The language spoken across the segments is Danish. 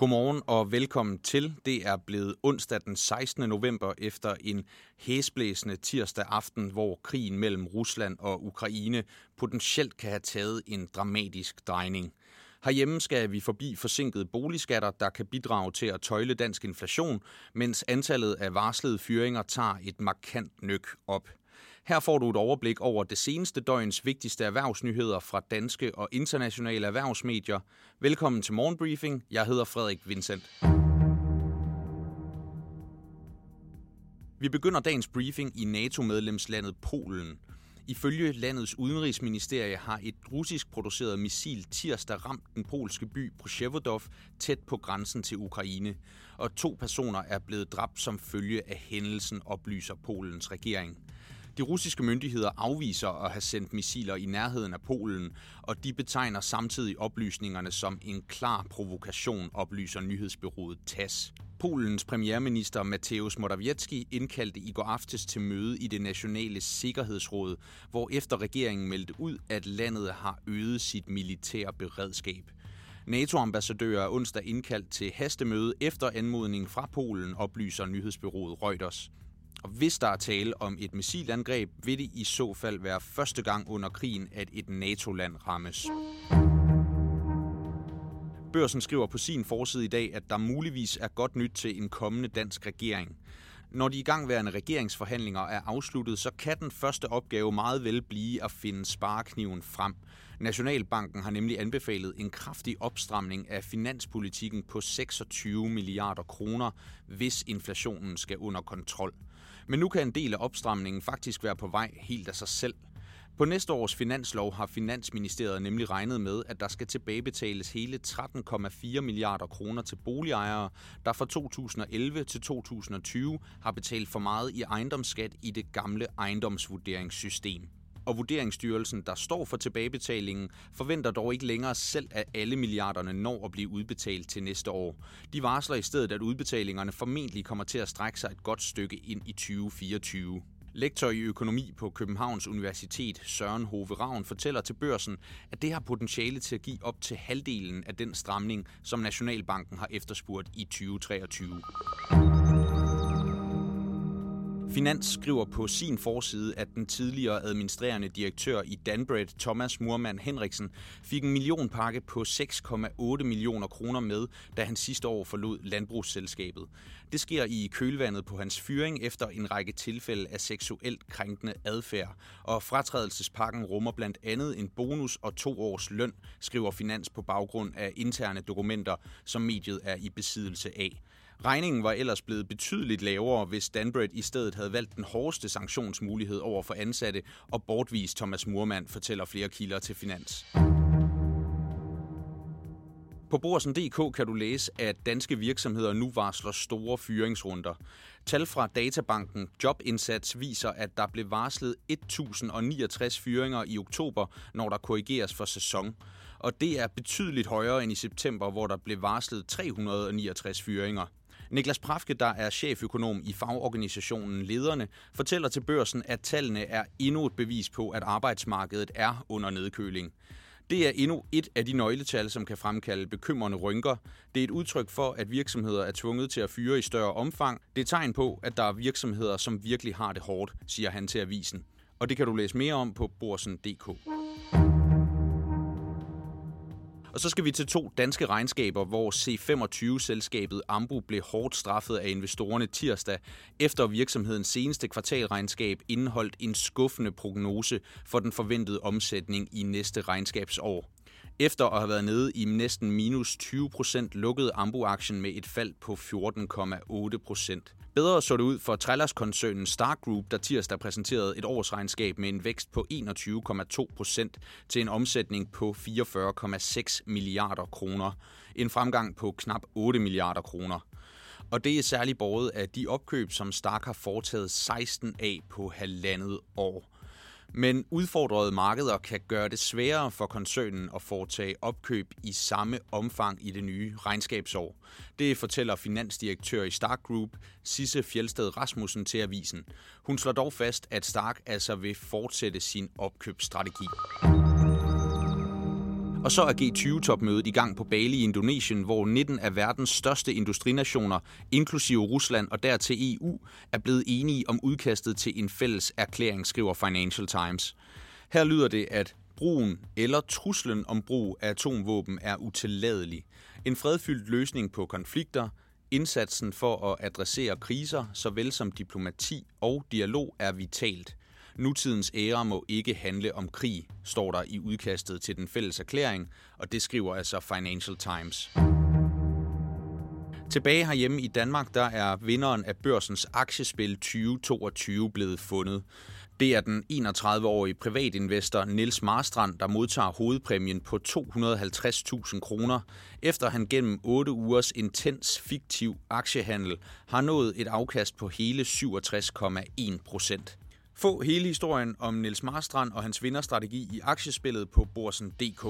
Godmorgen og velkommen til. Det er blevet onsdag den 16. november efter en hæsblæsende tirsdag aften, hvor krigen mellem Rusland og Ukraine potentielt kan have taget en dramatisk drejning. Herhjemme skal vi forbi forsinkede boligskatter, der kan bidrage til at tøjle dansk inflation, mens antallet af varslede fyringer tager et markant nyk op. Her får du et overblik over det seneste døgns vigtigste erhvervsnyheder fra danske og internationale erhvervsmedier. Velkommen til Morgenbriefing. Jeg hedder Frederik Vincent. Vi begynder dagens briefing i NATO-medlemslandet Polen. Ifølge landets udenrigsministerie har et russisk produceret missil tirsdag ramt den polske by Proshevodov tæt på grænsen til Ukraine, og to personer er blevet dræbt som følge af hændelsen, oplyser Polens regering. De russiske myndigheder afviser at have sendt missiler i nærheden af Polen, og de betegner samtidig oplysningerne som en klar provokation, oplyser nyhedsbyrået TASS. Polens premierminister Mateusz Morawiecki indkaldte i går aftes til møde i det nationale sikkerhedsråd, hvor efter regeringen meldte ud, at landet har øget sit militære beredskab. NATO-ambassadører er onsdag indkaldt til hastemøde efter anmodning fra Polen, oplyser nyhedsbyrået Reuters. Og hvis der er tale om et missilangreb, vil det i så fald være første gang under krigen, at et NATO-land rammes. Børsen skriver på sin forside i dag, at der muligvis er godt nyt til en kommende dansk regering. Når de igangværende regeringsforhandlinger er afsluttet, så kan den første opgave meget vel blive at finde sparekniven frem. Nationalbanken har nemlig anbefalet en kraftig opstramning af finanspolitikken på 26 milliarder kroner, hvis inflationen skal under kontrol. Men nu kan en del af opstramningen faktisk være på vej helt af sig selv. På næste års finanslov har Finansministeriet nemlig regnet med, at der skal tilbagebetales hele 13,4 milliarder kroner til boligejere, der fra 2011 til 2020 har betalt for meget i ejendomsskat i det gamle ejendomsvurderingssystem. Og Vurderingsstyrelsen, der står for tilbagebetalingen, forventer dog ikke længere selv, at alle milliarderne når at blive udbetalt til næste år. De varsler i stedet, at udbetalingerne formentlig kommer til at strække sig et godt stykke ind i 2024. Lektor i økonomi på Københavns Universitet, Søren Hove Ravn, fortæller til børsen, at det har potentiale til at give op til halvdelen af den stramning, som Nationalbanken har efterspurgt i 2023. Finans skriver på sin forside, at den tidligere administrerende direktør i Danbred, Thomas Murmann Henriksen, fik en millionpakke på 6,8 millioner kroner med, da han sidste år forlod landbrugsselskabet. Det sker i kølvandet på hans fyring efter en række tilfælde af seksuelt krænkende adfærd, og fratrædelsespakken rummer blandt andet en bonus og to års løn, skriver Finans på baggrund af interne dokumenter, som mediet er i besiddelse af. Regningen var ellers blevet betydeligt lavere, hvis Danbred i stedet havde valgt den hårdeste sanktionsmulighed over for ansatte og bortvist Thomas Murmann, fortæller flere kilder til Finans. På Borsen.dk kan du læse, at danske virksomheder nu varsler store fyringsrunder. Tal fra databanken Jobindsats viser, at der blev varslet 1069 fyringer i oktober, når der korrigeres for sæson. Og det er betydeligt højere end i september, hvor der blev varslet 369 fyringer. Niklas Prafke, der er cheføkonom i fagorganisationen Lederne, fortæller til børsen, at tallene er endnu et bevis på, at arbejdsmarkedet er under nedkøling. Det er endnu et af de nøgletal, som kan fremkalde bekymrende rynker. Det er et udtryk for, at virksomheder er tvunget til at fyre i større omfang. Det er tegn på, at der er virksomheder, som virkelig har det hårdt, siger han til avisen. Og det kan du læse mere om på borsen.dk. Og så skal vi til to danske regnskaber, hvor C25-selskabet Ambu blev hårdt straffet af investorerne tirsdag, efter virksomhedens seneste kvartalregnskab indeholdt en skuffende prognose for den forventede omsætning i næste regnskabsår. Efter at have været nede i næsten minus 20 procent, lukkede Ambu-aktien med et fald på 14,8 procent. Bedre så det ud for Trellers-koncernen Stark Group, der tirsdag præsenterede et årsregnskab med en vækst på 21,2 procent til en omsætning på 44,6 milliarder kroner. En fremgang på knap 8 milliarder kroner. Og det er særligt båret af de opkøb, som Stark har foretaget 16 af på halvandet år. Men udfordrede markeder kan gøre det sværere for koncernen at foretage opkøb i samme omfang i det nye regnskabsår. Det fortæller finansdirektør i Stark Group, Sisse Fjeldsted Rasmussen til avisen. Hun slår dog fast, at Stark altså vil fortsætte sin opkøbsstrategi. Og så er G20-topmødet i gang på Bali i Indonesien, hvor 19 af verdens største industrinationer, inklusive Rusland og dertil EU, er blevet enige om udkastet til en fælles erklæring, skriver Financial Times. Her lyder det, at brugen eller truslen om brug af atomvåben er utilladelig. En fredfyldt løsning på konflikter, indsatsen for at adressere kriser, såvel som diplomati og dialog er vitalt. Nutidens æra må ikke handle om krig, står der i udkastet til den fælles erklæring, og det skriver altså Financial Times. Tilbage herhjemme i Danmark, der er vinderen af børsens aktiespil 2022 blevet fundet. Det er den 31-årige privatinvestor Niels Marstrand, der modtager hovedpræmien på 250.000 kroner, efter han gennem 8 ugers intens fiktiv aktiehandel har nået et afkast på hele 67,1 procent. Få hele historien om Nils Marstrand og hans vinderstrategi i aktiespillet på borsen.dk.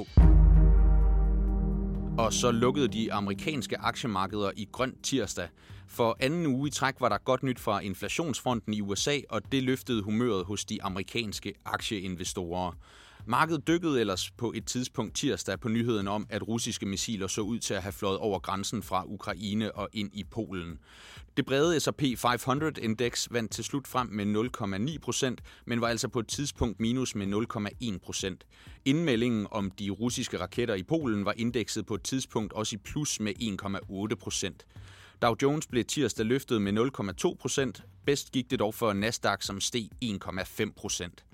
Og så lukkede de amerikanske aktiemarkeder i grøn tirsdag. For anden uge i træk var der godt nyt fra inflationsfronten i USA, og det løftede humøret hos de amerikanske aktieinvestorer. Markedet dykkede ellers på et tidspunkt tirsdag på nyheden om, at russiske missiler så ud til at have fløjet over grænsen fra Ukraine og ind i Polen. Det brede S&P 500-indeks vandt til slut frem med 0,9 procent, men var altså på et tidspunkt minus med 0,1 procent. Indmeldingen om de russiske raketter i Polen var indekset på et tidspunkt også i plus med 1,8 procent. Dow Jones blev tirsdag løftet med 0,2 procent. Bedst gik det dog for Nasdaq, som steg 1,5 procent.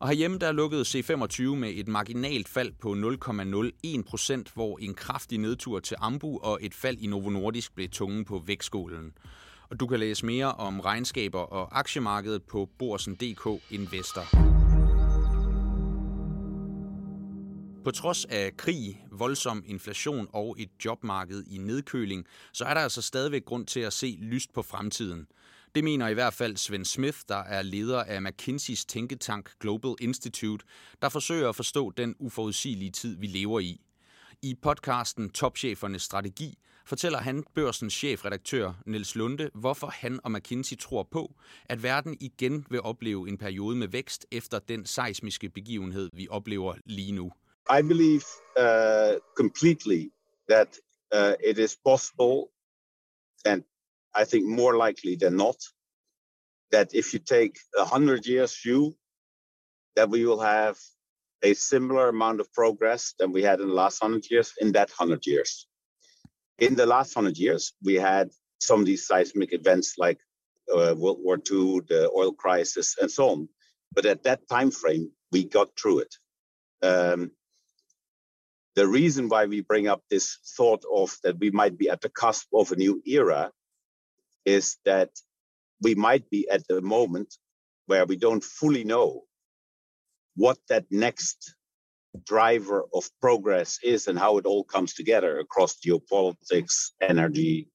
Og herhjemme der lukkede C25 med et marginalt fald på 0,01 procent, hvor en kraftig nedtur til Ambu og et fald i Novo Nordisk blev tungen på vægtskålen. Og du kan læse mere om regnskaber og aktiemarkedet på borsen.dk Investor. På trods af krig, voldsom inflation og et jobmarked i nedkøling, så er der altså stadigvæk grund til at se lyst på fremtiden – det mener i hvert fald Sven Smith, der er leder af McKinseys tænketank Global Institute, der forsøger at forstå den uforudsigelige tid, vi lever i. I podcasten Topchefernes Strategi fortæller han børsens chefredaktør Niels Lunde, hvorfor han og McKinsey tror på, at verden igen vil opleve en periode med vækst efter den seismiske begivenhed, vi oplever lige nu. I believe uh, completely that uh, it is possible and I think more likely than not that if you take a hundred years view, that we will have a similar amount of progress than we had in the last hundred years in that hundred years. In the last hundred years, we had some of these seismic events like uh, World War II, the oil crisis, and so on. But at that time frame, we got through it. Um, the reason why we bring up this thought of that we might be at the cusp of a new era is that we might be at the moment where we don't fully know what that next driver of progress is and how it all comes together across geopolitics, energy,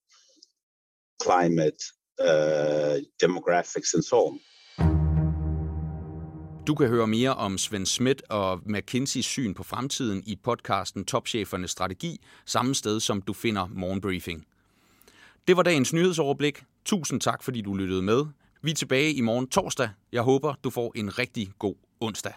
climate, uh, demographics, and so on. Du kan høre mere om Svend Schmidt og McKinseys syn på fremtiden i podcasten Topchefernes Strategi, samme sted som du finder Morgenbriefing. Det var dagens nyhedsoverblik. Tusind tak, fordi du lyttede med. Vi er tilbage i morgen torsdag. Jeg håber, du får en rigtig god onsdag.